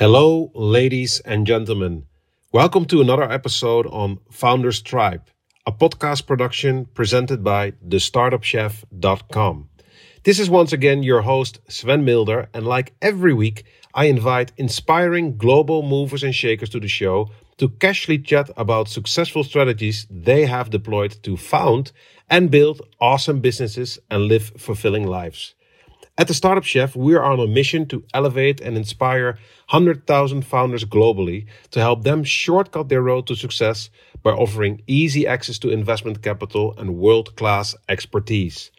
Hello, ladies and gentlemen. Welcome to another episode on Founders Tribe, a podcast production presented by thestartupchef.com. This is once again your host, Sven Milder, and like every week, I invite inspiring global movers and shakers to the show to casually chat about successful strategies they have deployed to found and build awesome businesses and live fulfilling lives. At the Startup Chef, we are on a mission to elevate and inspire 100,000 founders globally to help them shortcut their road to success by offering easy access to investment capital and world class expertise.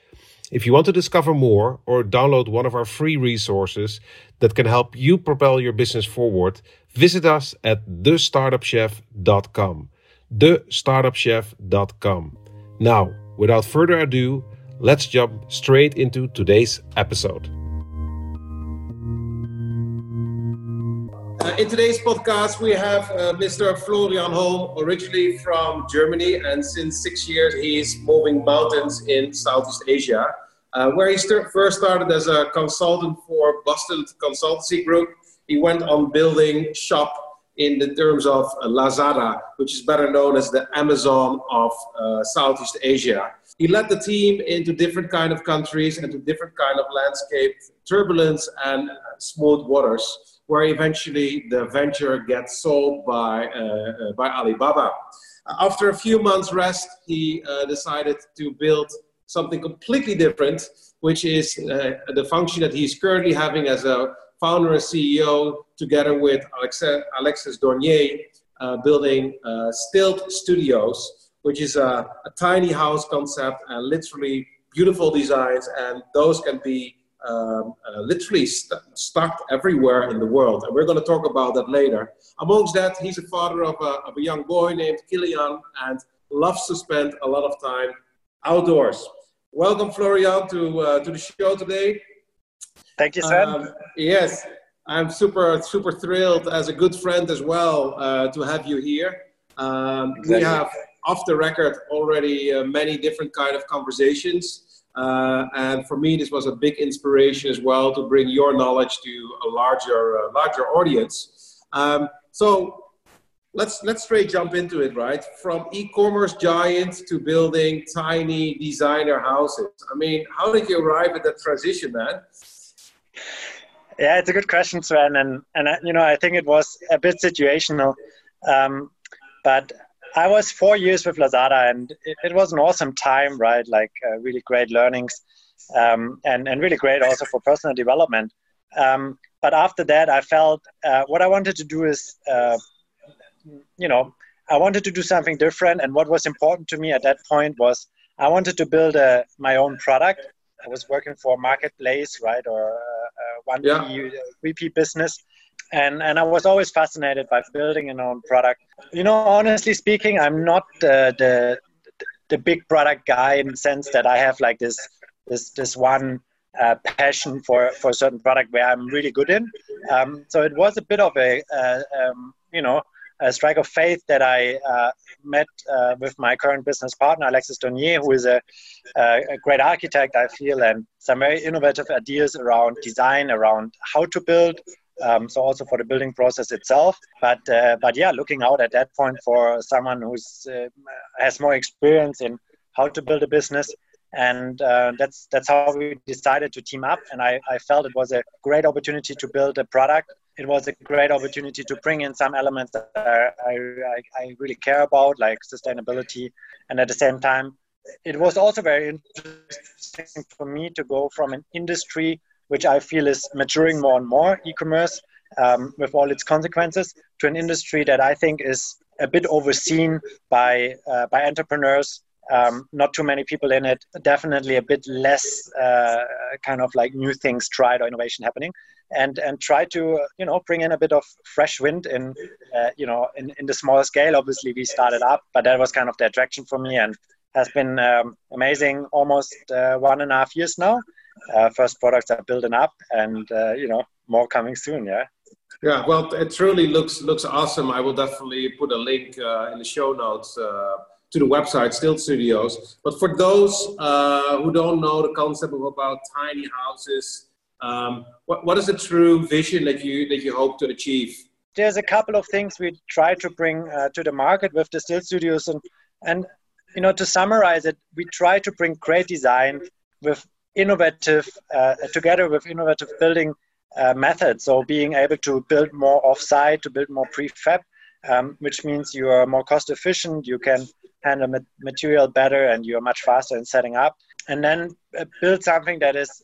If you want to discover more or download one of our free resources that can help you propel your business forward, visit us at thestartupchef.com. Thestartupchef.com. Now, without further ado, let's jump straight into today's episode. Uh, in today's podcast, we have uh, Mr. Florian Holm, originally from Germany, and since six years he's moving mountains in Southeast Asia, uh, where he st- first started as a consultant for Boston Consultancy Group. He went on building shop in the terms of Lazada, which is better known as the Amazon of uh, Southeast Asia. He led the team into different kind of countries and to different kind of landscape, turbulence and smooth waters, where eventually the venture gets sold by, uh, uh by Alibaba. After a few months rest, he uh, decided to build something completely different, which is uh, the function that he's currently having as a founder and CEO, together with Alexis Dornier, uh, building uh, Stilt Studios, which is a, a, tiny house concept and literally beautiful designs, and those can be um, uh, literally st- stuck everywhere in the world. And we're going to talk about that later. Amongst that, he's a father of a, of a young boy named Kilian and loves to spend a lot of time outdoors. Welcome, Florian, to, uh, to the show today. Thank you, Sven. Um, yes, I'm super, super thrilled as a good friend as well uh, to have you here. Um, exactly. We have off the record already uh, many different kind of conversations. Uh, and for me, this was a big inspiration as well to bring your knowledge to a larger, uh, larger audience. Um, so let's let's straight jump into it, right? From e-commerce giant to building tiny designer houses. I mean, how did you arrive at that transition, man? Yeah, it's a good question, Sven, and and uh, you know I think it was a bit situational, um, but I was four years with Lazada, and it, it was an awesome time, right? Like uh, really great learnings, um, and and really great also for personal development. Um, but after that, I felt uh, what I wanted to do is, uh, you know, I wanted to do something different, and what was important to me at that point was I wanted to build a, my own product. I was working for a marketplace, right, or one yeah. VP business. And, and I was always fascinated by building an own product. You know, honestly speaking, I'm not the, the, the big product guy in the sense that I have like this, this, this one uh, passion for, for a certain product where I'm really good in. Um, so it was a bit of a, uh, um, you know, a strike of faith that I uh, met uh, with my current business partner, Alexis Dornier, who is a, a, great architect, I feel, and some very innovative ideas around design, around how to build. Um, so also for the building process itself, but uh, but yeah, looking out at that point for someone who's uh, has more experience in how to build a business, and uh, that's that's how we decided to team up. And I, I felt it was a great opportunity to build a product it was a great opportunity to bring in some elements that I, I, I, really care about, like sustainability. And at the same time, it was also very interesting for me to go from an industry which I feel is maturing more and more, e-commerce, um, with all its consequences, to an industry that I think is a bit overseen by uh, by entrepreneurs. Um, not too many people in it. Definitely a bit less uh, kind of like new things tried or innovation happening and and try to you know bring in a bit of fresh wind in uh, you know in, in the small scale obviously we started up but that was kind of the attraction for me and has been um, amazing almost uh, one and a half years now uh, first products are building up and uh, you know more coming soon yeah? Yeah well it truly looks looks awesome. I will definitely put a link uh, in the show notes uh, to the website Stilt Studios. But for those who don't know the concept of about tiny houses Um, what, what is the true vision that you that you hope to achieve? There's a couple of things we try to bring uh, to the market with the Stilt Studios, and and you know to summarize it, we try to bring great design with innovative uh, together with innovative building uh, methods. So being able to build more offsite, to build more prefab, um, which means you are more cost efficient. You can handle material better, and you are much faster in setting up. And then uh, build something that is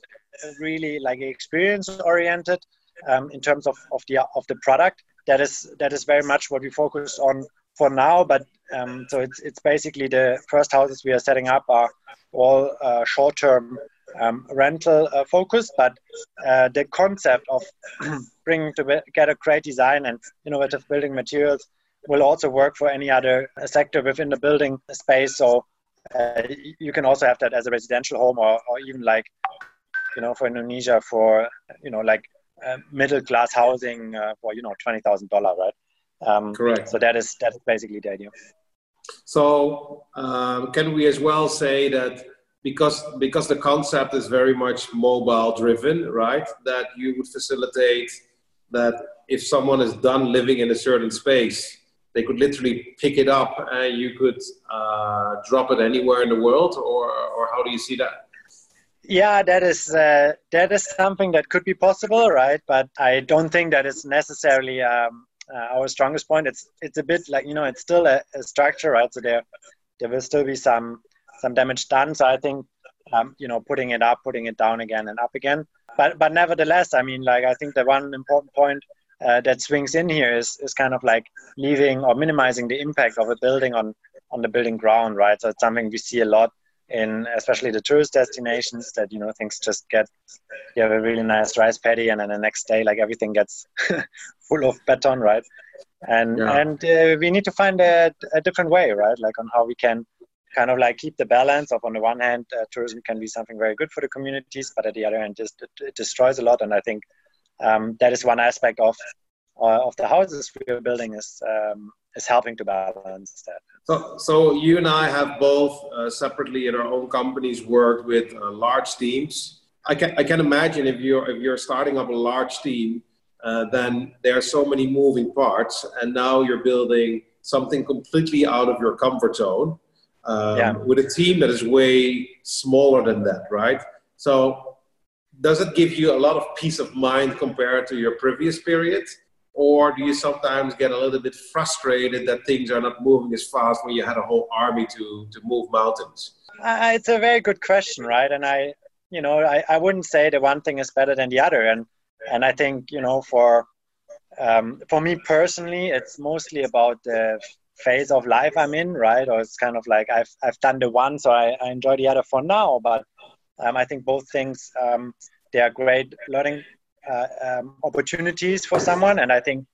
really like experience oriented um, in terms of, of the of the product. That is that is very much what we focus on for now. But um, so it's it's basically the first houses we are setting up are all uh, short term um, rental uh, focus, but uh, the concept of bringing together great design and innovative building materials will also work for any other sector within the building space. So uh, you can also have that as a residential home or, or even like you know, for Indonesia for, you know, like uh, middle class housing uh, for, you know, $20,000, right? Um, Correct. So that is, that is basically the idea. So um, can we as well say that because, because the concept is very much mobile driven, right? That you would facilitate that if someone is done living in a certain space, they could literally pick it up and you could uh, drop it anywhere in the world or, or how do you see that? Yeah, that is uh, that is something that could be possible, right? But I don't think that is necessarily um, uh, our strongest point. It's it's a bit like you know it's still a, a, structure, right? So there there will still be some some damage done. So I think um, you know putting it up, putting it down again, and up again. But but nevertheless, I mean, like I think the one important point uh, that swings in here is is kind of like leaving or minimizing the impact of a building on on the building ground, right? So it's something we see a lot in especially the tourist destinations that you know things just get you have a really nice rice paddy and then the next day like everything gets full of beton right and yeah. and uh, we need to find a, a, different way right like on how we can kind of like keep the balance of on the one hand uh, tourism can be something very good for the communities but at the other hand just it, destroys a lot and i think um, that is one aspect of uh, of the houses we're building is um, is helping to balance that. So, so you and I have both uh, separately in our own companies worked with uh, large teams. I can, I can imagine if you're if you're starting up a large team, uh, then there are so many moving parts, and now you're building something completely out of your comfort zone um, yeah. with a team that is way smaller than that, right? So, does it give you a lot of peace of mind compared to your previous period? or do you sometimes get a little bit frustrated that things are not moving as fast when you had a whole army to to move mountains uh, it's a very good question right and i you know I, I wouldn't say that one thing is better than the other and and i think you know for um, for me personally it's mostly about the phase of life i'm in right or it's kind of like i've, I've done the one so I, I enjoy the other for now but um, i think both things um, they are great learning uh, um, opportunities for someone. And I think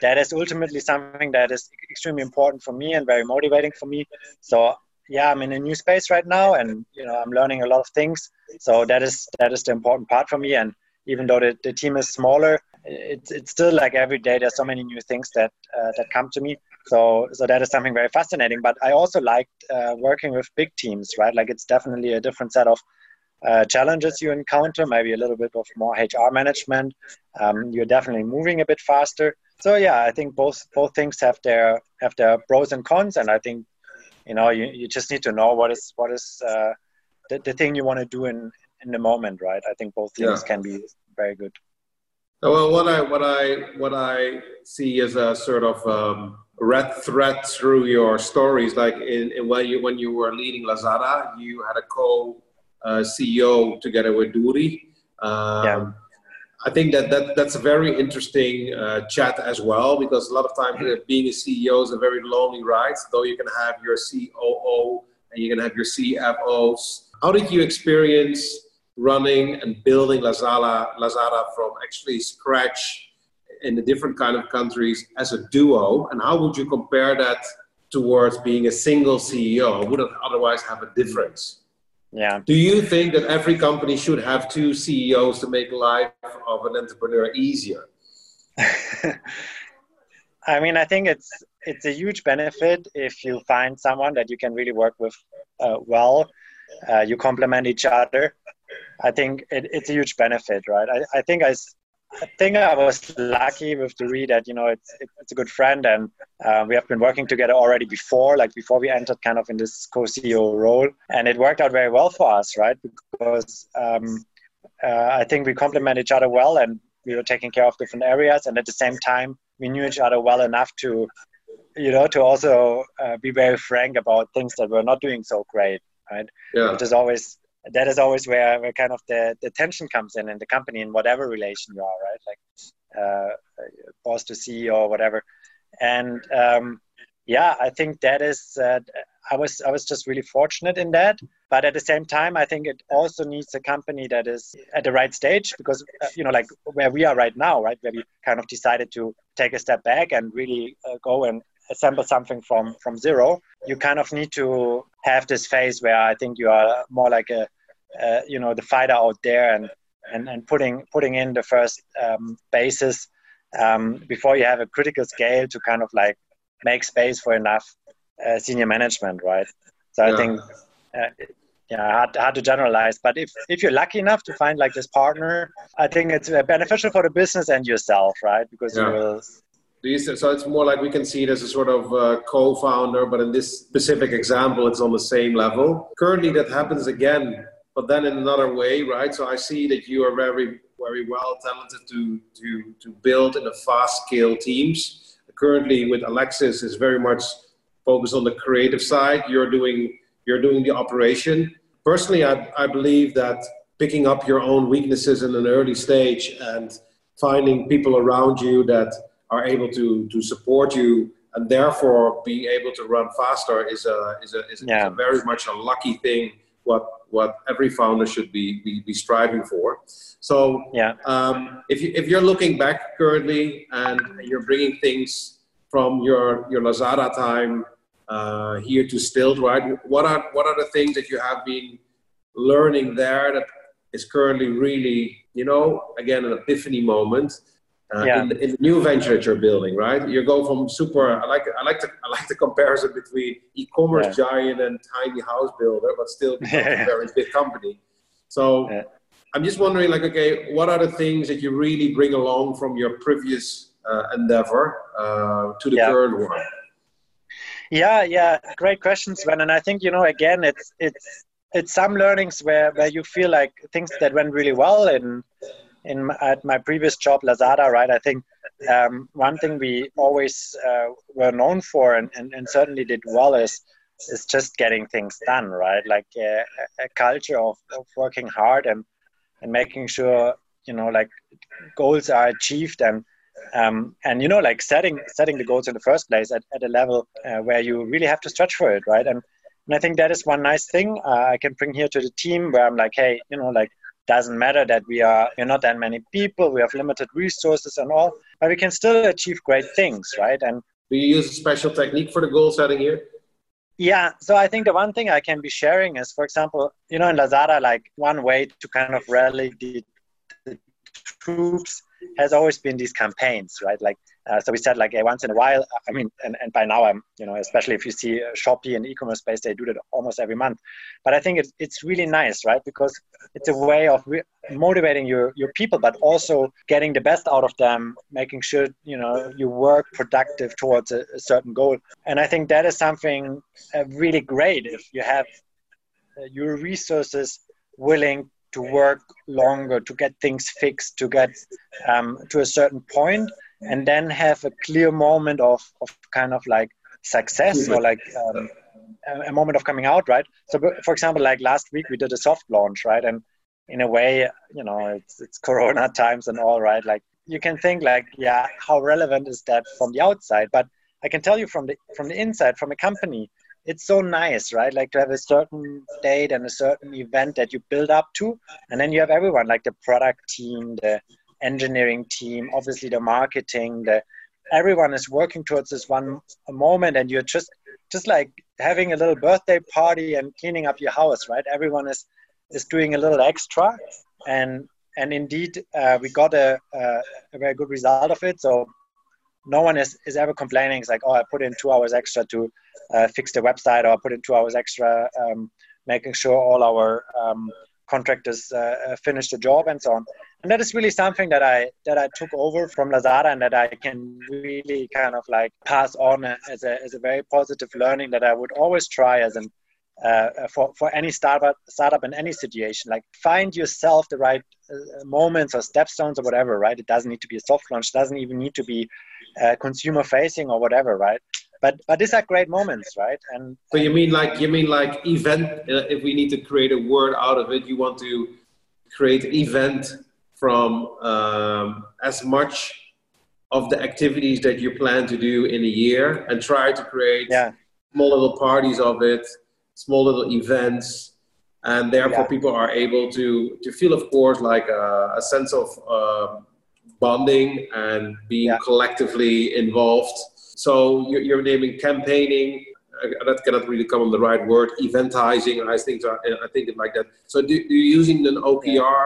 that is ultimately something that is extremely important for me and very motivating for me. So yeah, I'm in a new space right now, and you know I'm learning a lot of things. So that is that is the important part for me. And even though the, the team is smaller, it's it's still like every day there's so many new things that uh, that come to me. So so that is something very fascinating. But I also liked uh, working with big teams, right? Like it's definitely a different set of uh, challenges you encounter, maybe a little bit of more HR management. Um, you're definitely moving a bit faster. So yeah, I think both both things have their have their pros and cons, and I think you know you, you just need to know what is what is uh, the, the thing you want to do in in the moment, right? I think both things yeah. can be very good. Well, what I what I what I see is a sort of um, red thread through your stories, like in, in when you when you were leading Lazada, you had a co uh, CEO together with Duri. Um, yeah. I think that, that that's a very interesting uh, chat as well because a lot of times uh, being a CEO is a very lonely ride. Though you can have your COO and you can have your CFOs. How did you experience running and building Lazada, Lazada from actually scratch in the different kind of countries as a duo? And how would you compare that towards being a single CEO? Would it otherwise have a difference? Yeah. Do you think that every company should have two CEOs to make life of an entrepreneur easier? I mean, I think it's it's a huge benefit if you find someone that you can really work with uh, well. Uh, you complement each other. I think it, it's a huge benefit, right? I, I think I, I think I was lucky with Doree that you know it's it's a good friend and uh, we have been working together already before, like before we entered kind of in this co-CEO role, and it worked out very well for us, right? Because um, uh, I think we complement each other well, and we were taking care of different areas, and at the same time we knew each other well enough to, you know, to also uh, be very frank about things that were not doing so great, right? Yeah. Which is always that is always where, where kind of the, the tension comes in in the company in whatever relation you are, right? Like uh, boss to CEO or whatever. And um, yeah, I think that is. Uh, I was I was just really fortunate in that. But at the same time, I think it also needs a company that is at the right stage because uh, you know, like where we are right now, right, where we kind of decided to take a step back and really uh, go and assemble something from from zero you kind of need to have this phase where i think you are more like a uh, you know the fighter out there and and, and putting putting in the first um, basis um, before you have a critical scale to kind of like make space for enough uh, senior management right so yeah. i think uh, yeah hard, hard to generalize but if if you're lucky enough to find like this partner i think it's uh, beneficial for the business and yourself right because yeah. you will so it's more like we can see it as a sort of uh, co-founder, but in this specific example, it's on the same level. Currently, that happens again, but then in another way, right? So I see that you are very, very well talented to to to build in a fast scale teams. Currently, with Alexis, is very much focused on the creative side. You're doing you're doing the operation. Personally, I, I believe that picking up your own weaknesses in an early stage and finding people around you that are able to to support you and therefore be able to run faster is a is a, is, yeah. a very much a lucky thing what what every founder should be be, be striving for. So yeah. um, if, you, if you're looking back currently and you're bringing things from your your lazada time uh, here to stilt right what are what are the things that you have been learning there that is currently really you know again an epiphany moment uh, yeah. in, the, in, the, new venture that you're building, right? You go from super. I like I like the I like the comparison between e-commerce yeah. giant and tiny house builder, but still a very big company. So yeah. I'm just wondering, like, okay, what are the things that you really bring along from your previous uh, endeavor uh, to the current one? Yeah, yeah, great question, Sven. And I think you know, again, it's it's it's some learnings where where you feel like things that went really well and in my, at my previous job, Lazada, right? I think um, one thing we always uh, were known for and, and, and, certainly did well is is just getting things done, right? Like uh, a culture of, of working hard and and making sure you know like goals are achieved and um, and you know like setting setting the goals in the first place at, at a level uh, where you really have to stretch for it, right? And and I think that is one nice thing uh, I can bring here to the team where I'm like, hey, you know, like doesn't matter that we are you're not that many people we have limited resources and all but we can still achieve great things right? And do you use a special technique for the goal setting here? Yeah so i think the one thing i can be sharing is for example you know in lazada like one way to kind of rally the, the troops has always been these campaigns right like uh, so we said like hey, once in a while. I mean, and, and by now I'm you know especially if you see Shopee and e-commerce space, they do that almost every month. But I think it's it's really nice, right? Because it's a way of re- motivating your your people, but also getting the best out of them, making sure you know you work productive towards a, a certain goal. And I think that is something uh, really great if you have uh, your resources willing to work longer to get things fixed to get um, to a certain point and then have a clear moment of, of kind of like success or like um, a, moment of coming out right? So for example like last week we did a soft launch right? And in a way you know it's, it's corona times and all right? Like you can think like yeah how relevant is that from the outside? But i can tell you from the from the inside from a company it's so nice right? Like to have a certain date and a certain event that you build up to and then you have everyone like the product team the engineering team, obviously the marketing, the everyone is working towards this one moment and you're just just like having a little birthday party and cleaning up your house right? Everyone is is doing a little extra and and indeed uh, we got a, a, a, very good result of it. So no one is, is ever complaining. It's like oh i put in two hours extra to uh, fix the website or put in two hours extra um, making sure all our um, contractors uh, uh, finish the job and so on. And that is really something that I that I took over from Lazada and that I can really kind of like pass on as a as a very positive learning that I would always try as an uh, for, for any startup startup in any situation. Like find yourself the right uh, moments or stepstones or whatever right? It doesn't need to be a soft launch. Doesn't even need to be uh, consumer facing or whatever right but but these are great moments right and so you mean like you mean like event uh, if we need to create a word out of it you want to create event from um, as much of the activities that you plan to do in a year and try to create yeah. small little parties of it small little events and therefore yeah. people are able to to feel of course like a, a sense of uh, bonding and being yeah. collectively involved so you're, you're naming campaigning uh, that cannot really come on the right word eventizing i think i think it like that. So do, do you using an okr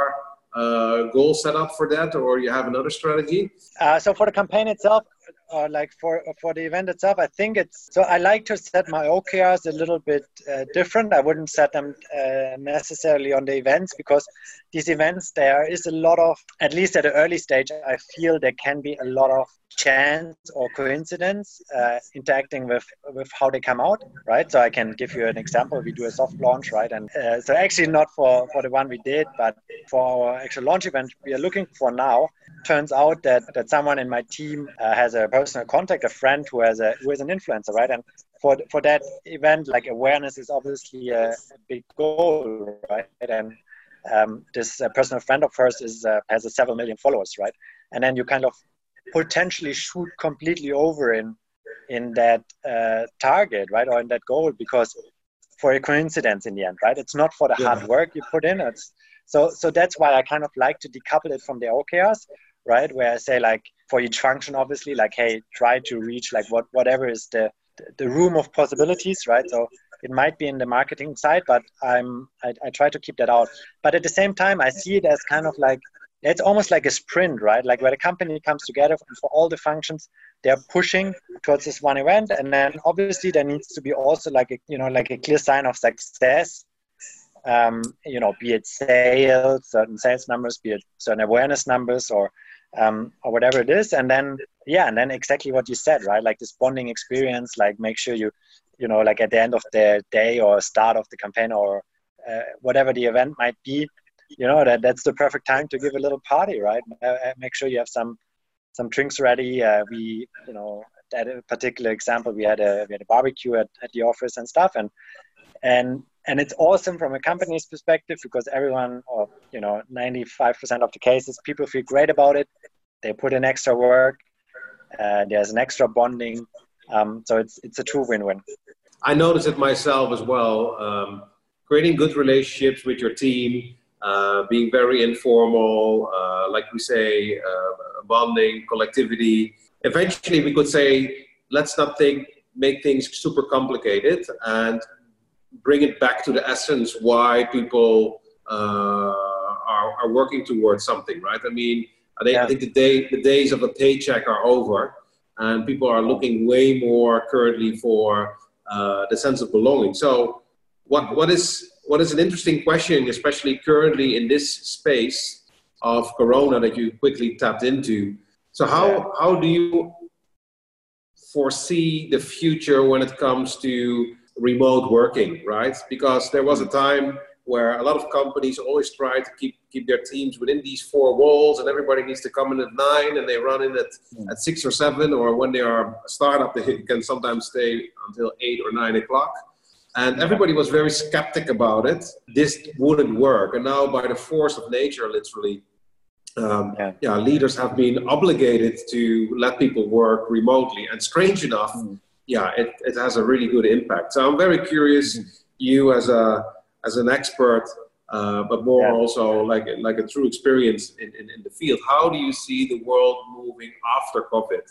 uh, goal set up for that or you have another strategy? Uh, so for the campaign itself or like for for the event itself i think it's so i like to set my okrs a little bit uh, different. I wouldn't set them uh, necessarily on the events because these events there is a lot of at least at an early stage i feel there can be a lot of chance or coincidence uh, interacting with with how they come out right? So i can give you an example. We do a soft launch right? And uh, so actually not for for the one we did but for our actual launch event we are looking for now turns out that that someone in my team uh, has a personal contact a friend who has a who is an influencer right? And for for that event like awareness is obviously a, big goal right? And um, this uh, personal friend of hers is uh, has a several million followers right? And then you kind of potentially shoot completely over in in that uh, target, right, or in that goal, because for a coincidence in the end, right? It's not for the yeah. hard work you put in. It's so so that's why I kind of like to decouple it from the OKRs, right? Where I say like for each function, obviously, like hey, try to reach like what whatever is the the room of possibilities, right? So it might be in the marketing side, but I'm I, I try to keep that out. But at the same time, I see it as kind of like it's almost like a sprint, right? Like where the company comes together and for all the functions, they're pushing towards this one event, and then obviously there needs to be also like a you know like a clear sign of success. Um, you know, be it sales, certain sales numbers, be it certain awareness numbers, or um, or whatever it is, and then yeah, and then exactly what you said, right? Like this bonding experience, like make sure you, you know, like at the end of the day or start of the campaign or uh, whatever the event might be, you know that that's the perfect time to give a little party, right? Uh, uh, make sure you have some some drinks ready. Uh, we, you know, that particular example, we had a we had a barbecue at, at the office and stuff, and and and it's awesome from a company's perspective because everyone, or you know, 95% of the cases, people feel great about it. They put in extra work. Uh, there's an extra bonding, um, so it's it's a true win-win. I noticed it myself as well. Um, creating good relationships with your team, being very informal, uh, like we say, uh, bonding, collectivity. Eventually, we could say, let's not think, make things super complicated and bring it back to the essence why people uh, are, are working towards something, right? I mean, I think, yeah. I think the, day, the days of a paycheck are over, and people are looking way more currently for uh, the sense of belonging. So, what, what is what is an interesting question, especially currently in this space of Corona that you quickly tapped into. So, how, how do you foresee the future when it comes to remote working, right? Because there was a time where a lot of companies always try to keep keep their teams within these four walls, and everybody needs to come in at nine, and they run in at, mm. at six or seven, or when they are a startup, they can sometimes stay until eight or nine o'clock and everybody was very skeptic about it. This wouldn't work, and now by the force of nature, literally, um, yeah. yeah. leaders have been obligated to let people work remotely. And strange enough, mm. yeah, it, it has a really good impact. So I'm very curious, mm. you as a as an expert, uh, but more yeah. also like like a true experience in, in, in the field. How do you see the world moving after COVID?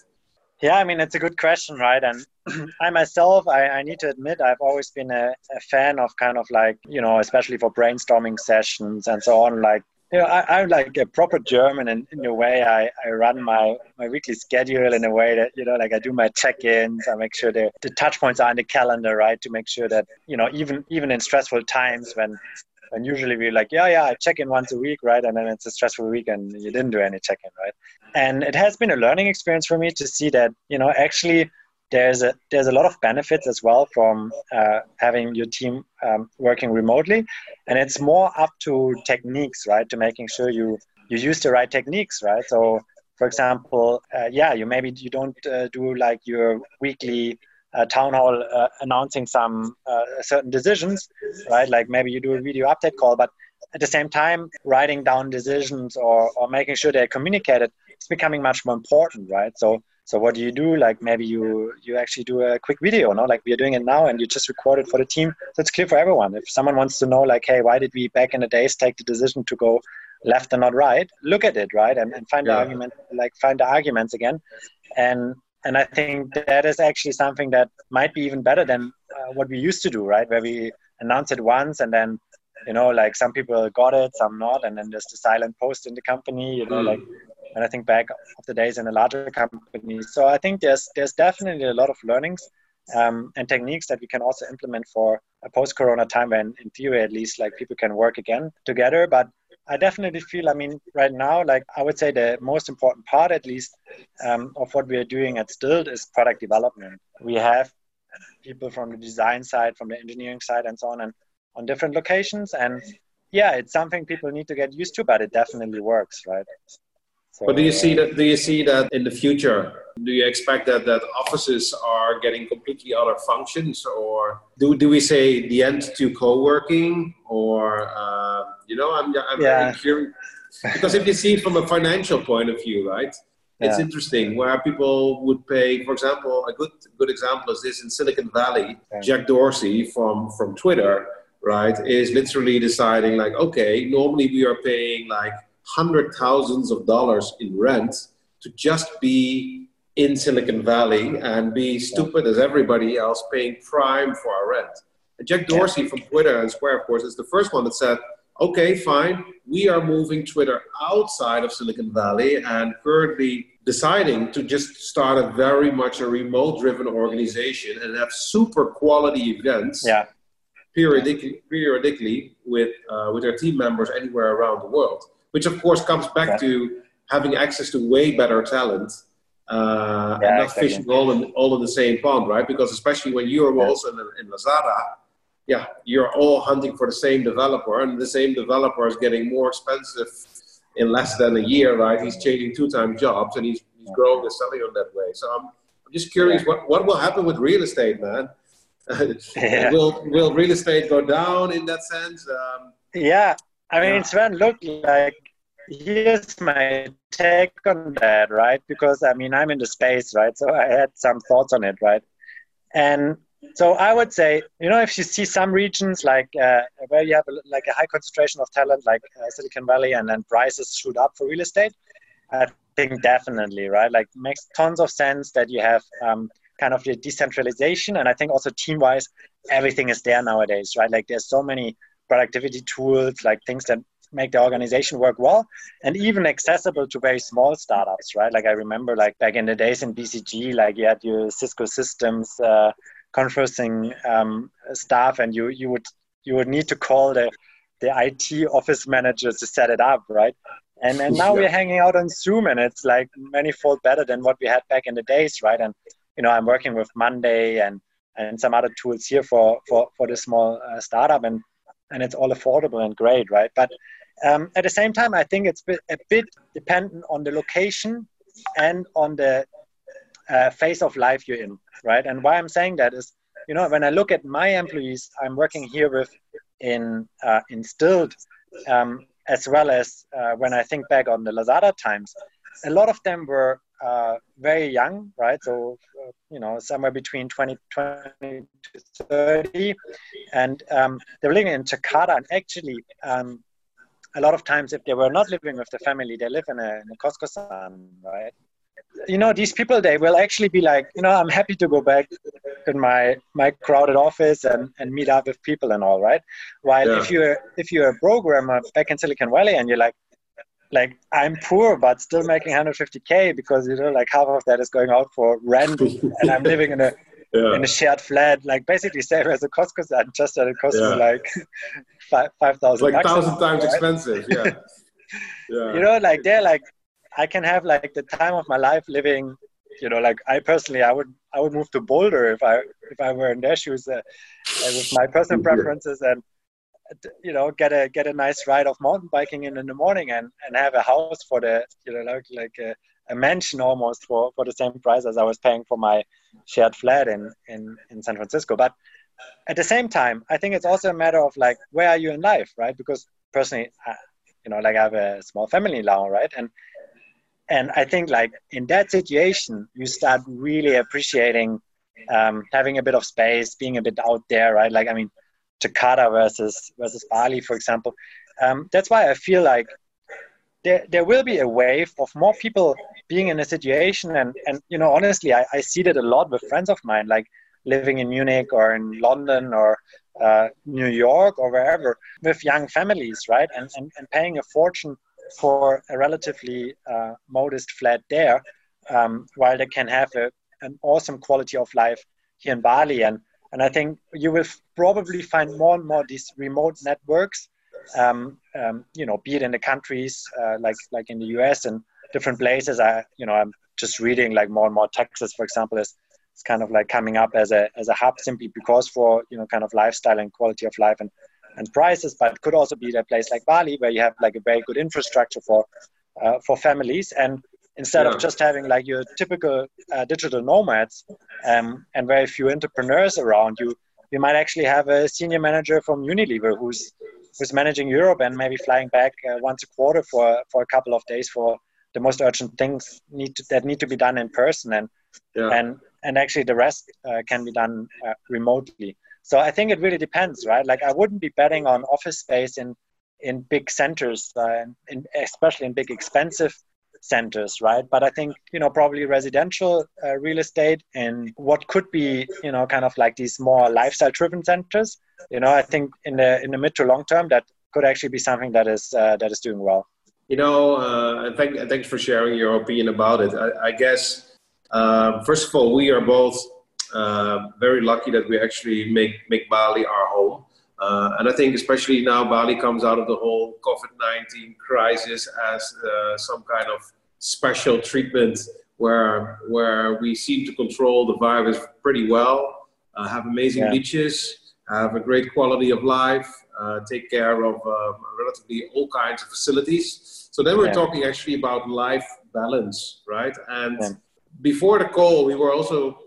Yeah, I mean, it's a good question, right? And I myself, I, I, need to admit, I've always been a, a, fan of kind of like, you know, especially for brainstorming sessions and so on. Like, you know, I, am like a proper German and in a way I, I run my, my weekly schedule in a way that, you know, like I do my check-ins, I make sure the, the touch points are in the calendar, right? To make sure that, you know, even, even in stressful times when And usually we're like, yeah, yeah, I check in once a week, right? And then it's a stressful week and you didn't do any check in, right? And it has been a learning experience for me to see that, you know, actually there's a there's a lot of benefits as well from uh, having your team um, working remotely, and it's more up to techniques, right? To making sure you you use the right techniques, right? So, for example, uh, yeah, you maybe you don't uh, do like your weekly uh, town hall uh, announcing some uh, certain decisions, right? Like maybe you do a video update call, but at the same time, writing down decisions or, or making sure they're communicated is becoming much more important, right? So so what do you do? Like maybe you you actually do a quick video, no? Like we are doing it now, and you just record it for the team. So it's clear for everyone. If someone wants to know, like, hey, why did we back in the days take the decision to go left and not right? Look at it, right, and, and find yeah. the argument, like find the arguments again, and and I think that is actually something that might be even better than uh, what we used to do, right? Where we announce it once and then you know like some people got it some not and then there's the silent post in the company you know mm. like and I think back of the days in a larger company. So I think there's there's definitely a lot of learnings um, and techniques that we can also implement for a post-corona time when, in theory, at least, like people can work again together. But I definitely feel, I mean, right now, like I would say the most important part, at least, um, of what we are doing at Stilt is product development. We have people from the design side, from the engineering side, and so on, and on different locations. And yeah, it's something people need to get used to, but it definitely works, right? So, but do you see that? Do you see that in the future? Do you expect that that offices are getting completely other functions, or do do we say the end to co-working, or uh, you know, I'm I'm yeah. curious because if you see from a financial point of view, right? It's interesting where people would pay, for example, a good good example is this in Silicon Valley. Yeah. Jack Dorsey from from Twitter, right, is literally deciding like, okay, normally we are paying like hundred thousands of dollars in rent to just be in Silicon Valley and be stupid as everybody else paying prime for our rent. And Jack Dorsey from Twitter and Square, of course, is the first one that said, okay, fine, we are moving Twitter outside of Silicon Valley and currently deciding to just start a very much a remote driven organization and have super quality events yeah. periodically, periodically with, uh, with their team members anywhere around the world which of course comes back yeah. to having access to way better talent uh, yeah, and not exactly. fishing all in all in the same pond, right? Because especially when you're yeah. also in, in Lazada, yeah, you're all hunting for the same developer, and the same developer is getting more expensive in less than a year, right? He's changing two-time jobs, and he's, he's growing and selling on that way. So I'm, I'm just curious, yeah. what what will happen with real estate, man? yeah. will will real estate go down in that sense? Um, yeah, I mean, Sven, look, like here's my take on that, right? Because I mean, I'm in the space, right? So I had some thoughts on it, right? And so I would say, you know, if you see some regions like uh, where you have a, like a high concentration of talent, like uh, Silicon Valley, and then prices shoot up for real estate, I think definitely, right? Like makes tons of sense that you have um, kind of the decentralization, and I think also team-wise, everything is there nowadays, right? Like there's so many productivity tools, like things that make the organization work well and even accessible to very small startups right like i remember like back in the days in bcg like you had your cisco systems uh, conferencing um, staff and you you would you would need to call the the IT office managers to set it up, right? And and now yeah. we're hanging out on Zoom, and it's like manifold better than what we had back in the days, right? And you know, I'm working with Monday and and some other tools here for for for the small uh, startup, and and it's all affordable and great, right? But um, at the same time, I think it's a bit dependent on the location and on the uh, phase of life you're in, right? And why I'm saying that is, you know, when I look at my employees, I'm working here with in uh, in Stilt, um, as well as uh, when I think back on the Lazada times, a lot of them were uh, very young, right? So, uh, you know, somewhere between 20, 20 to 30. And um, they were living in Jakarta. And actually, um, a lot of times, if they were not living with the family, they live in a, in a kos-kosan, right? You know, these people, they will actually be like, you know, I'm happy to go back in my my crowded office and, and meet up with people and all, right? While yeah. if you're if you're a programmer back in Silicon Valley and you're like, like I'm poor but still making 150k because you know like half of that is going out for rent and I'm living in a yeah. in a shared flat, like basically same as a Costco set, just that it costs yeah. like five five thousand. Like thousand times right? expensive, yeah. yeah. You know, like they're like, I can have like the time of my life living. You know, like I personally, I would I would move to Boulder if I if I were in their shoes, uh, with my personal preferences and you know get a get a nice ride of mountain biking in in the morning and and have a house for the you know like like a, a mansion almost for for the same price as I was paying for my shared flat in in in San Francisco. But at the same time I think it's also a matter of like where are you in life right? Because personally I, you know like I have a small family now right? And and I think like in that situation you start really appreciating um, having a bit of space being a bit out there right? Like I mean Jakarta versus versus Bali, for example. Um, that's why I feel like there there will be a wave of more people being in a situation, and and you know honestly, I, I see that a lot with friends of mine, like living in Munich or in London or uh, New York or wherever, with young families, right, and and, and paying a fortune for a relatively uh, modest flat there, um, while they can have a, an awesome quality of life here in Bali and and I think you will probably find more and more these remote networks, um, um, you know, be it in the countries uh, like like in the US and different places. I, you know, I'm just reading like more and more Texas, for example, is it's kind of like coming up as a as a hub simply because for you know kind of lifestyle and quality of life and and prices, but could also be a place like Bali where you have like a very good infrastructure for uh, for families and instead yeah. of just having like your typical uh, digital nomads um, and very few entrepreneurs around you you might actually have a senior manager from unilever who's who's managing europe and maybe flying back uh, once a quarter for for a couple of days for the most urgent things need to, that need to be done in person and yeah. and and actually the rest uh, can be done uh, remotely so i think it really depends right like i wouldn't be betting on office space in in big centers uh, in, especially in big expensive centers, right? But I think you know probably residential uh, real estate and what could be you know kind of like these more lifestyle-driven centers. You know, I think in the in the mid to long term that could actually be something that is uh, that is doing well. You know, uh, thank thanks for sharing your opinion about it. I, I guess uh, first of all, we are both uh, very lucky that we actually make make Bali our home. Uh, and I think especially now Bali comes out of the whole COVID-19 crisis as uh, some kind of special treatment where where we seem to control the virus pretty well, uh, have amazing yeah. beaches, have a great quality of life, uh, take care of um, relatively all kinds of facilities. So then we're yeah. talking actually about life balance, right? And yeah. before the call, we were also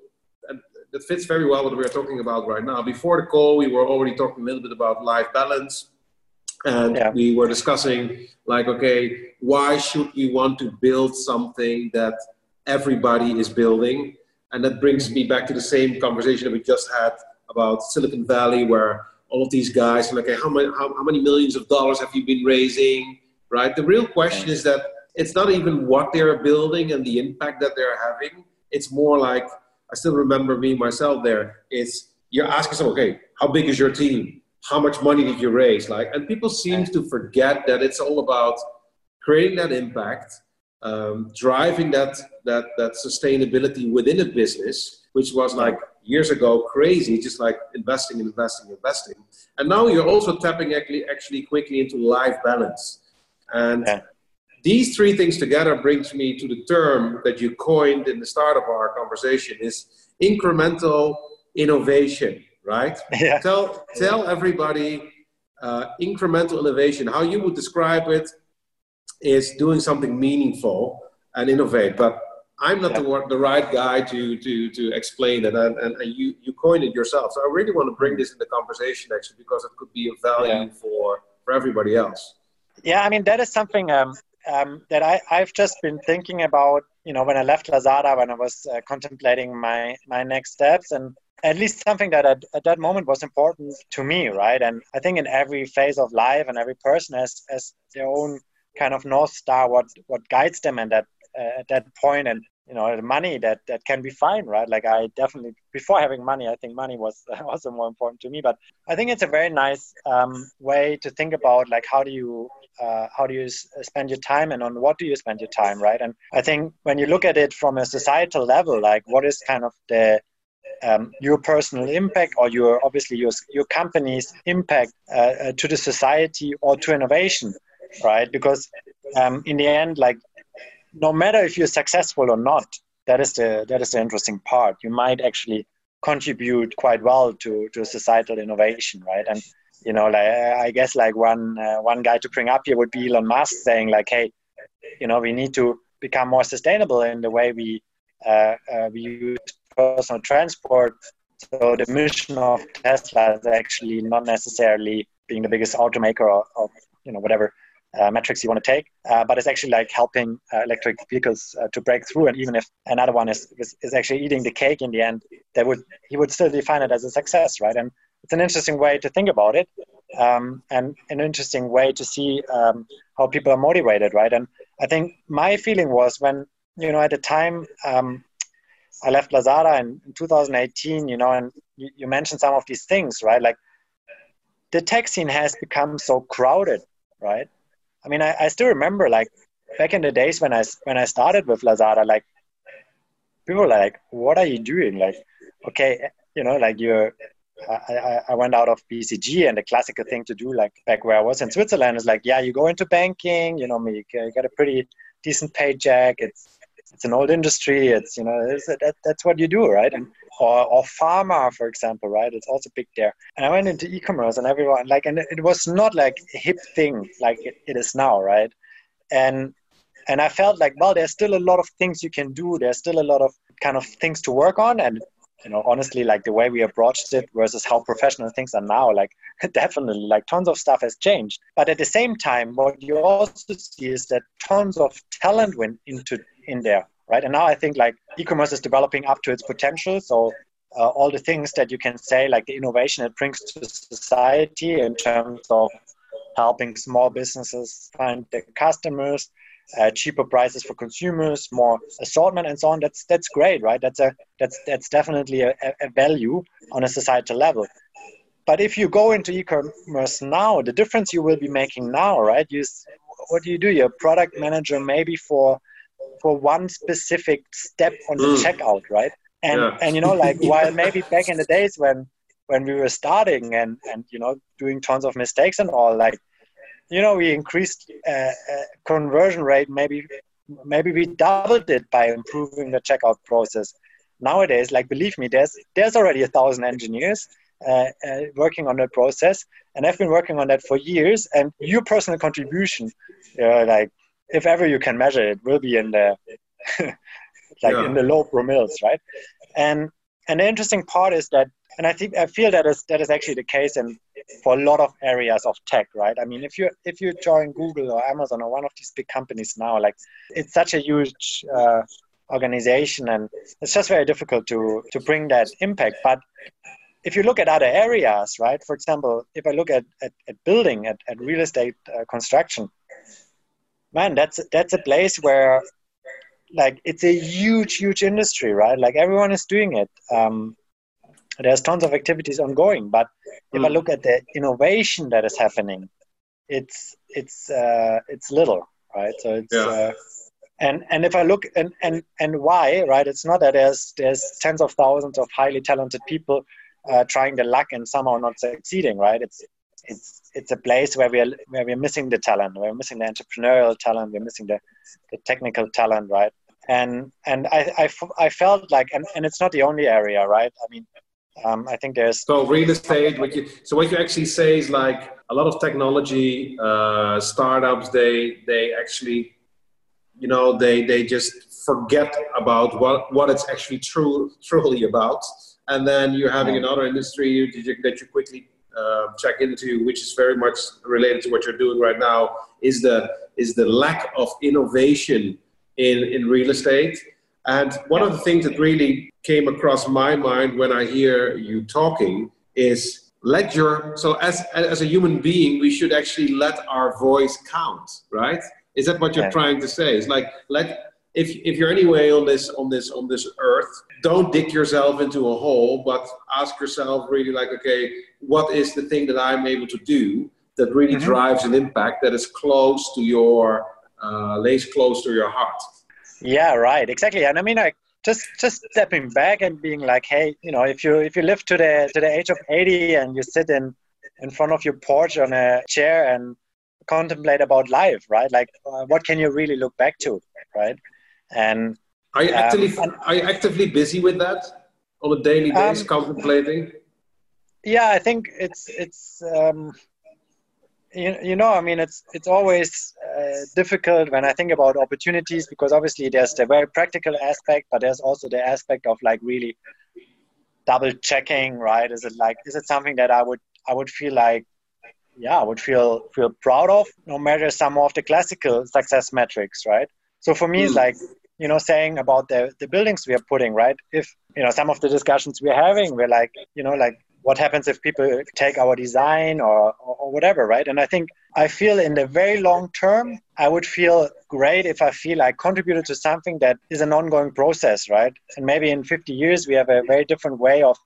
that fits very well what we're talking about right now. Before the call, we were already talking a little bit about life balance. And yeah. we were discussing, like, okay, why should we want to build something that everybody is building? And that brings me back to the same conversation that we just had about Silicon Valley, where all of these guys are like, okay, how many, how, how many millions of dollars have you been raising? Right? The real question is that it's not even what they're building and the impact that they're having. It's more like, I still remember me myself there. It's you're asking okay, how big is your team? How much money did you raise? Like, and people seem to forget that it's all about creating that impact, um, driving that that that sustainability within a business, which was like years ago crazy, just like investing and investing, investing. And now you're also tapping actually actually quickly into life balance. And yeah these three things together brings me to the term that you coined in the start of our conversation is incremental innovation right yeah. tell tell everybody uh, incremental innovation how you would describe it is doing something meaningful and innovate but i'm not yeah. the, the right guy to to to explain it and, and, and, you you coined it yourself so i really want to bring this in the conversation actually because it could be of value yeah. for for everybody else yeah i mean that is something um, um, that I, I've just been thinking about, you know, when I left Lazada, when I was uh, contemplating my, my next steps, and at least something that at, at, that moment was important to me, right? And I think in every phase of life and every person has, has their own kind of north star, what what guides them at that uh, at that point, and you know, the money that that can be fine, right? Like I definitely before having money, I think money was also more important to me. But I think it's a very nice um, way to think about like how do you uh, how do you spend your time and on what do you spend your time right and i think when you look at it from a societal level like what is kind of the um, your personal impact or your obviously your, your company's impact uh, uh, to the society or to innovation right because um, in the end like no matter if you're successful or not that is the that is the interesting part you might actually contribute quite well to to societal innovation right and you know like i guess like one uh, one guy to bring up here would be elon musk saying like hey you know we need to become more sustainable in the way we uh, uh, we use personal transport. So the mission of Tesla is actually not necessarily being the biggest automaker of, of you know whatever uh, metrics you want to take, uh, but it's actually like helping uh, electric vehicles uh, to break through. And even if another one is, is, is actually eating the cake in the end, that would he would still define it as a success, right? And it's an interesting way to think about it, um, and an interesting way to see um, how people are motivated, right? And I think my feeling was when you know at the time um, I left Lazada in, in 2018, you know, and you, you, mentioned some of these things, right? Like the tech scene has become so crowded, right? I mean, I, I still remember like back in the days when I when I started with Lazada, like people were like, "What are you doing?" Like, okay, you know, like you're. I, I went out of BCG, and the classical thing to do, like back where I was in Switzerland, is like, yeah, you go into banking, you know, you get a pretty decent paycheck. It's it's an old industry. It's you know it's, that, that's what you do, right? And or, or pharma, for example, right? It's also big there. And I went into e-commerce, and everyone like, and it was not like a hip thing like it, it is now, right? And and I felt like, well, there's still a lot of things you can do. There's still a lot of kind of things to work on, and you know, honestly, like the way we approached it versus how professional things are now, like definitely, like tons of stuff has changed. But at the same time, what you also see is that tons of talent went into in there, right? And now I think like e-commerce is developing up to its potential. So uh, all the things that you can say, like the innovation it brings to society in terms of helping small businesses find the customers, uh, cheaper prices for consumers, more assortment, and so on. That's that's great, right? That's a that's that's definitely a, a value on a societal level. But if you go into e-commerce now, the difference you will be making now, right? You, what do you do? You're a product manager maybe for for one specific step on the mm. checkout, right? And yeah. and you know, like while maybe back in the days when when we were starting and and you know doing tons of mistakes and all, like you know, we increased uh, uh, conversion rate. Maybe maybe we doubled it by improving the checkout process. Nowadays, like believe me, there's there's already a thousand engineers uh, uh, working on that process, and I've been working on that for years. And your personal contribution, uh, like if ever you can measure it, will be in the like yeah. in the low promilles, right? And and the interesting part is that, and I think I feel that is that is actually the case in for a lot of areas of tech, right? I mean, if you if you join Google or Amazon or one of these big companies now, like it's such a huge uh, organization, and it's just very difficult to to bring that impact. But if you look at other areas, right? For example, if I look at at, at building, at, at real estate uh, construction, man, that's that's a place where like it's a huge, huge industry, right? Like everyone is doing it. Um, there's tons of activities ongoing, but if I mm. look at the innovation that is happening, it's it's uh, it's little, right? So it's yeah. uh, and and if I look and and and why, right? It's not that there's there's tens of thousands of highly talented people uh, trying the luck and somehow not succeeding, right? It's it's it's a place where we're where we're missing the talent we're missing the entrepreneurial talent we're missing the, the technical talent right and and I, I, I felt like and, and it's not the only area right i mean um, I think there's so real estate. What you so what you actually say is like a lot of technology uh, startups. They they actually, you know, they they just forget about what what it's actually true truly about, and then you're having yeah. another industry that you quickly uh, check into, which is very much related to what you're doing right now, is the is the lack of innovation in in real estate. And one of the things that really came across my mind when I hear you talking is let your so as as a human being we should actually let our voice count right is that what you're yeah. trying to say it's like let if if you're anyway on this on this on this earth don't dig yourself into a hole but ask yourself really like okay what is the thing that i'm able to do that really mm-hmm. drives an impact that is close to your uh, lays close to your heart yeah right exactly and i mean like just just stepping back and being like, hey, you know, if you if you live to the to the age of 80 and you sit in in front of your porch on a chair and contemplate about life, right? Like, uh, what can you really look back to, right? And are you actively um, are you actively busy with that on a daily basis, um, contemplating? Yeah, I think it's it's um, you, you know i mean it's it's always uh, difficult when i think about opportunities because obviously there's the very practical aspect but there's also the aspect of like really double checking right is it like is it something that i would i would feel like yeah i would feel feel proud of no matter some of the classical success metrics right so for me mm. it's hmm. like you know saying about the the buildings we are putting right if you know some of the discussions we're having we're like you know like what happens if people take our design or, or, whatever, right? And I think I feel in the very long term, I would feel great if I feel I contributed to something that is an ongoing process, right? And maybe in 50 years, we have a very different way of,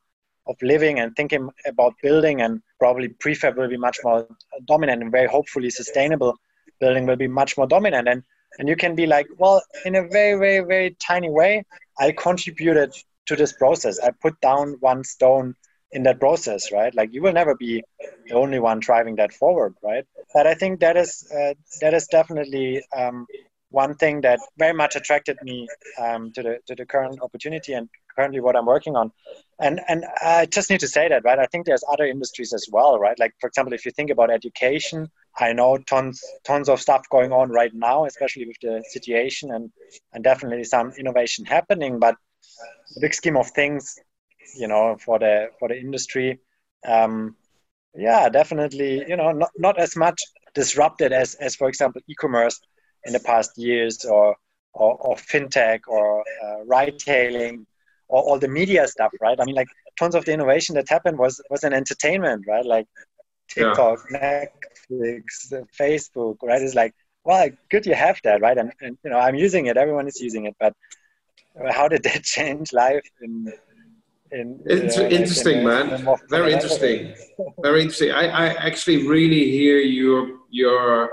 of living and thinking about building, and probably prefab will be much more dominant and very hopefully sustainable building will be much more dominant. And, and you can be like, well, in a very, very, very tiny way, I contributed to this process. I put down one stone in that process, right? Like you will never be the only one driving that forward, right? But I think that is uh, that is definitely um, one thing that very much attracted me um, to the to the current opportunity and currently what I'm working on. And and I just need to say that, right? I think there's other industries as well, right? Like for example, if you think about education, I know tons tons of stuff going on right now, especially with the situation and and definitely some innovation happening, but the big scheme of things you know for the for the industry um, yeah definitely you know not, not as much disrupted as as for example e-commerce in the past years or or, or fintech or uh, ride hailing or all the media stuff right i mean like tons of the innovation that happened was was an entertainment right like tiktok yeah. netflix facebook right it's like well good you have that right and, and you know i'm using it everyone is using it but how did that change life in in, it's uh, interesting, in, man. In Very interesting. Very interesting. I, I actually really hear your your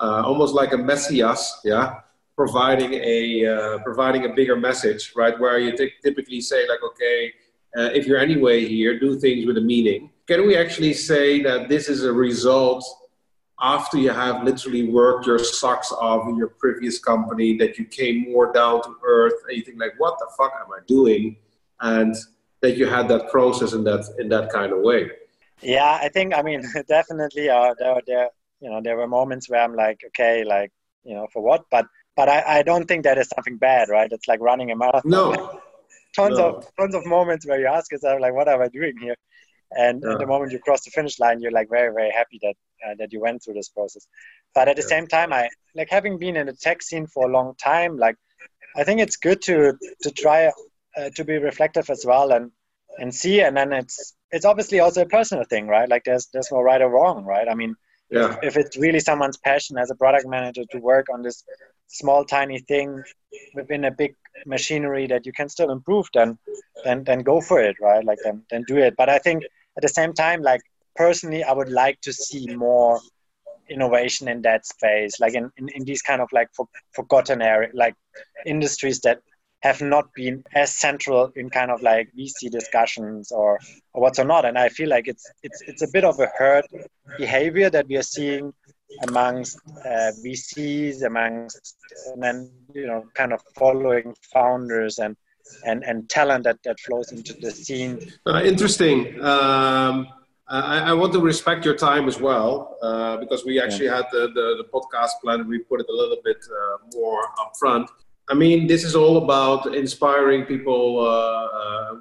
uh, almost like a messias, yeah, providing a uh, providing a bigger message, right? Where you t- typically say like, okay, uh, if you're anyway here, do things with a meaning. Can we actually say that this is a result after you have literally worked your socks off in your previous company that you came more down to earth and you think like, what the fuck am I doing? And that you had that process in that in that kind of way. Yeah, I think I mean definitely uh, there there you know there were moments where I'm like okay like you know for what? But but I, I don't think that is something bad right? It's like running a marathon. No. Tons no. of tons of moments where you ask yourself like what am I doing here? And yeah. the moment you cross the finish line you're like very very happy that uh, that you went through this process. But at the yeah. same time I like having been in the tech scene for a long time like I think it's good to to try uh, to be reflective as well and and see. And then it's it's obviously also a personal thing right? Like there's there's no right or wrong right? I mean yeah. if, if it's really someone's passion as a product manager to work on this small tiny thing within a big machinery that you can still improve then then then go for it right like then then do it but i think at the same time like personally i would like to see more innovation in that space like in, in, in these kind of like for, forgotten area like industries that have not been as central in kind of like VC discussions or, or what's or not. And I feel like it's it's it's a bit of a herd behavior that we are seeing amongst uh, VCs, amongst and then you know kind of following founders and and and talent that that flows into the scene. Uh, interesting. Um, I, I, want to respect your time as well uh, because we actually yeah. had the, the, the podcast plan. We put it a little bit uh, more upfront. I mean, this is all about inspiring people, uh, uh,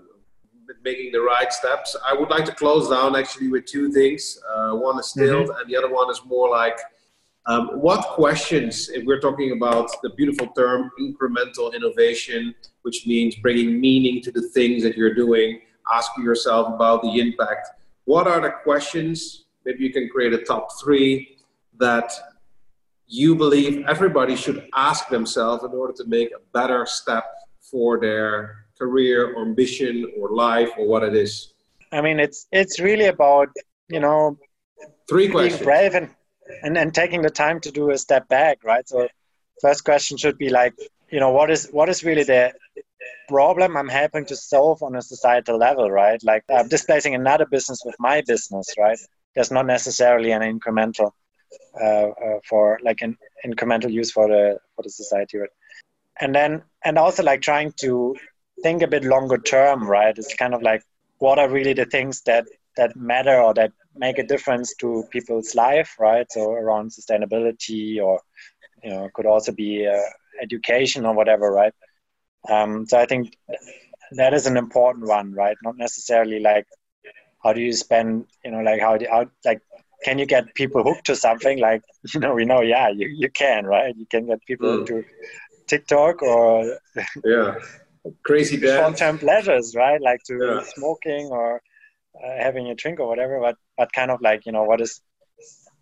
making the right steps. I would like to close down actually with two things. Uh, one is still, mm-hmm. and the other one is more like um, what questions, if we're talking about the beautiful term incremental innovation, which means bringing meaning to the things that you're doing, asking yourself about the impact. What are the questions? Maybe you can create a top three that you believe everybody should ask themselves in order to make a better step for their career or ambition or life or what it is? I mean, it's it's really about you know three questions. being brave and, and and taking the time to do a step back, right? So, first question should be like, you know, what is what is really the problem I'm helping to solve on a societal level, right? Like I'm displacing another business with my business, right? There's not necessarily an incremental for like an incremental use for the for the society, right? And then and also like trying to think a bit longer term, right? It's kind of like what are really the things that that matter or that make a difference to people's life, right? So around sustainability or you know could also be uh, education or whatever, right? Um, so I think that is an important one, right? Not necessarily like how do you spend, you know, like how, do, how like can you get people hooked to something? Like you know, we know, yeah, you, you can, right? You can get people mm. to TikTok or yeah, crazy short-term pleasures, right? Like to yeah. smoking or uh, having a drink or whatever. But but kind of like you know what is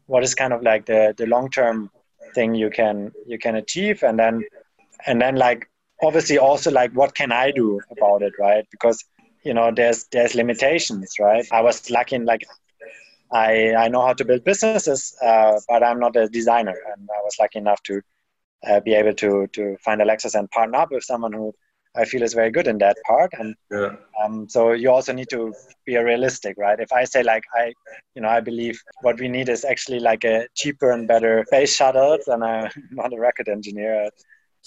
what is kind of like the the long-term thing you can you can achieve, and then and then like obviously also like what can I do about it, right? Because you know there's there's limitations, right? I was lucky in like I I know how to build businesses, uh, but I'm not a designer, and I was lucky enough to uh, be able to to find Alexis and partner up with someone who I feel is very good in that part. And yeah. um, so you also need to be realistic, right? If I say like I, you know, I believe what we need is actually like a cheaper and better space shuttle, and I'm not a rocket engineer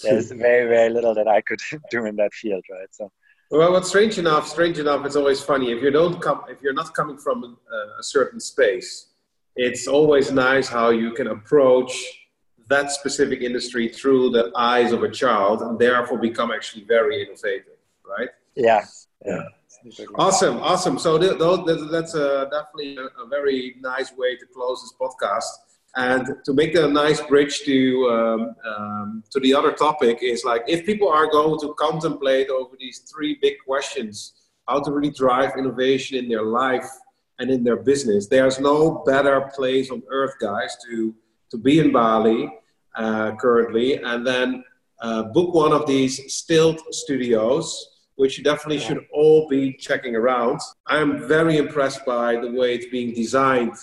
there's very very little that I could do in that field, right? So. Well, what's strange enough, strange enough, it's always funny if you don't come, if you're not coming from a, a certain space, it's always nice how you can approach that specific industry through the eyes of a child, and therefore become actually very innovative, right? Yeah, yeah. Awesome, awesome. So th- th- that's a, definitely a, a very nice way to close this podcast. And to make that a nice bridge to um, um, to the other topic is like if people are going to contemplate over these three big questions, how to really drive innovation in their life and in their business, there's no better place on earth, guys, to to be in Bali uh, currently, and then uh, book one of these Stilt studios which you definitely should all be checking around. I'm very impressed by the way it's being designed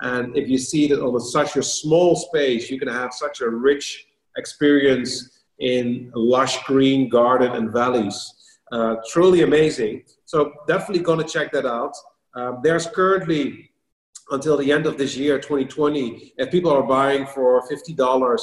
and if you see that on such a small space, you can have such a rich experience in lush green garden and valleys. Uh, truly amazing. So definitely going to check that out. Um, there's currently until the end of this year, 2020, if people are buying for $50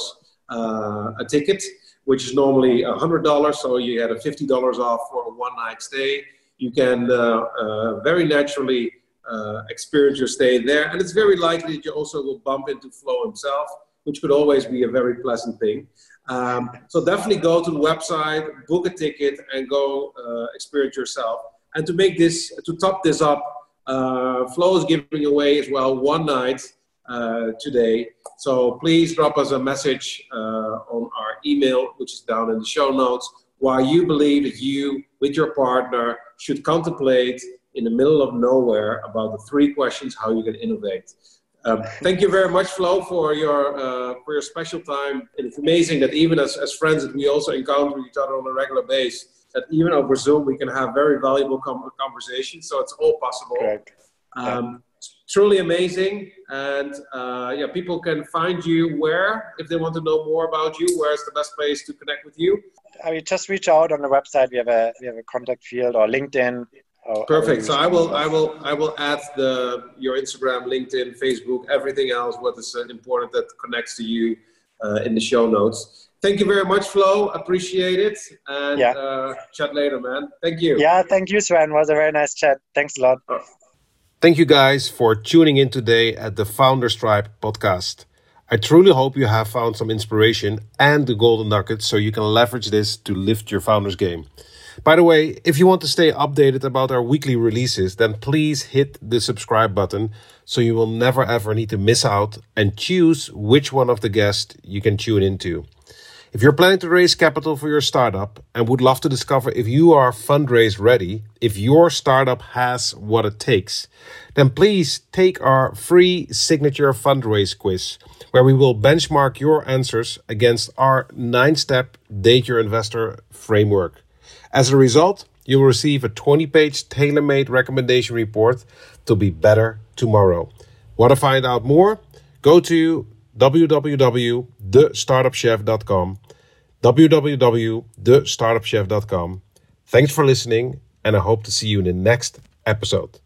uh, a ticket, which is normally $100, so you get a $50 off for a one night stay. You can uh, uh very naturally uh, experience your stay there. And it's very likely that you also will bump into Flo himself, which could always be a very pleasant thing. Um, so definitely go to the website, book a ticket, and go uh, experience yourself. And to make this, to top this up, uh, Flo is giving away as well one night uh, today. So please drop us a message uh, on our email, which is down in the show notes, why you believe that you, with your partner, should contemplate in the middle of nowhere about the three questions how you can innovate. Um, thank you very much, Flo, for your uh, for your special time. And it's amazing that even as, as friends that we also encounter each other on a regular basis, that even over Zoom we can have very valuable com- conversations. So it's all possible. Um, truly amazing. And uh, yeah, people can find you where if they want to know more about you. Where's the best place to connect with you? I mean, just reach out on the website. We have a we have a contact field or LinkedIn. Oh, Perfect. So I will, I will, I will add the your Instagram, LinkedIn, Facebook, everything else what is uh, important that connects to you uh, in the show notes. Thank you very much, Flo. Appreciate it. And yeah. uh, chat later, man. Thank you. Yeah, thank you, Sven. It was a very nice chat. Thanks a lot. Oh. Thank you guys for tuning in today at the Founders Tribe podcast. I truly hope you have found some inspiration and the golden nuggets so you can leverage this to lift your founders game. By the way, if you want to stay updated about our weekly releases, then please hit the subscribe button so you will never ever need to miss out and choose which one of the guests you can tune into. If you're planning to raise capital for your startup and would love to discover if you are fundraise ready, if your startup has what it takes, then please take our free signature fundraise quiz where we will benchmark your answers against our nine step date your investor framework. As a result, you will receive a 20 page tailor made recommendation report to be better tomorrow. Want to find out more? Go to www.thestartupchef.com, www.thestartupchef.com, Thanks for listening, and I hope to see you in the next episode.